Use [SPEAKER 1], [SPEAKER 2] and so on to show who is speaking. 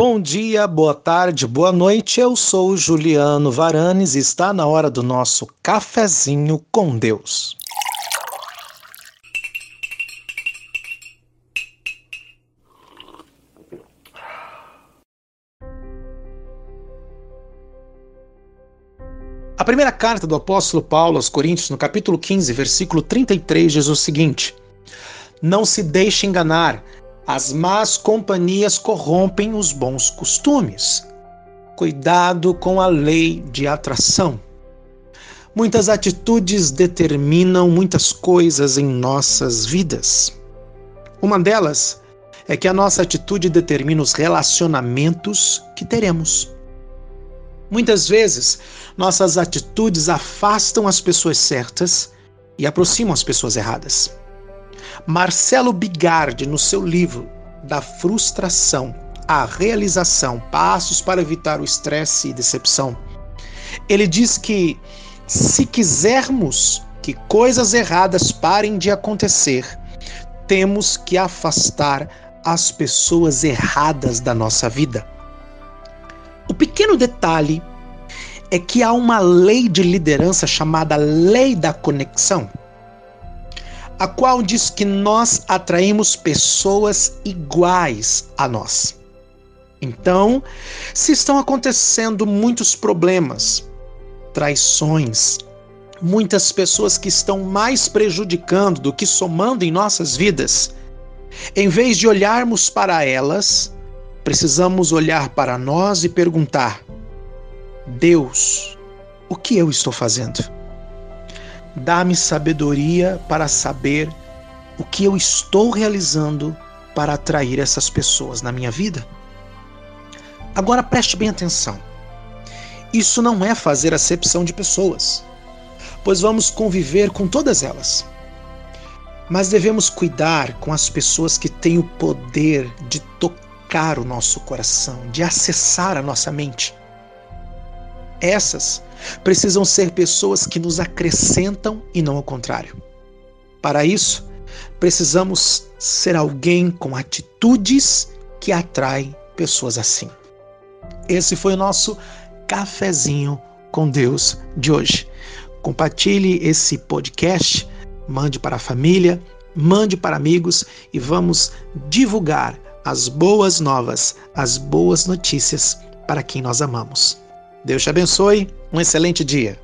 [SPEAKER 1] Bom dia, boa tarde, boa noite. Eu sou Juliano Varanes e está na hora do nosso cafezinho com Deus. A primeira carta do apóstolo Paulo aos Coríntios, no capítulo 15, versículo 33, diz o seguinte: Não se deixe enganar as más companhias corrompem os bons costumes. Cuidado com a lei de atração. Muitas atitudes determinam muitas coisas em nossas vidas. Uma delas é que a nossa atitude determina os relacionamentos que teremos. Muitas vezes, nossas atitudes afastam as pessoas certas e aproximam as pessoas erradas. Marcelo Bigardi, no seu livro Da Frustração à Realização Passos para Evitar o Estresse e Decepção, ele diz que se quisermos que coisas erradas parem de acontecer, temos que afastar as pessoas erradas da nossa vida. O pequeno detalhe é que há uma lei de liderança chamada Lei da Conexão a qual diz que nós atraímos pessoas iguais a nós. Então, se estão acontecendo muitos problemas, traições, muitas pessoas que estão mais prejudicando do que somando em nossas vidas, em vez de olharmos para elas, precisamos olhar para nós e perguntar: Deus, o que eu estou fazendo? Dá-me sabedoria para saber o que eu estou realizando para atrair essas pessoas na minha vida. Agora preste bem atenção. Isso não é fazer acepção de pessoas, pois vamos conviver com todas elas. Mas devemos cuidar com as pessoas que têm o poder de tocar o nosso coração, de acessar a nossa mente. Essas precisam ser pessoas que nos acrescentam e não ao contrário. Para isso, precisamos ser alguém com atitudes que atraem pessoas assim. Esse foi o nosso cafezinho com Deus de hoje. Compartilhe esse podcast, mande para a família, mande para amigos e vamos divulgar as boas novas, as boas notícias para quem nós amamos. Deus te abençoe. Um excelente dia.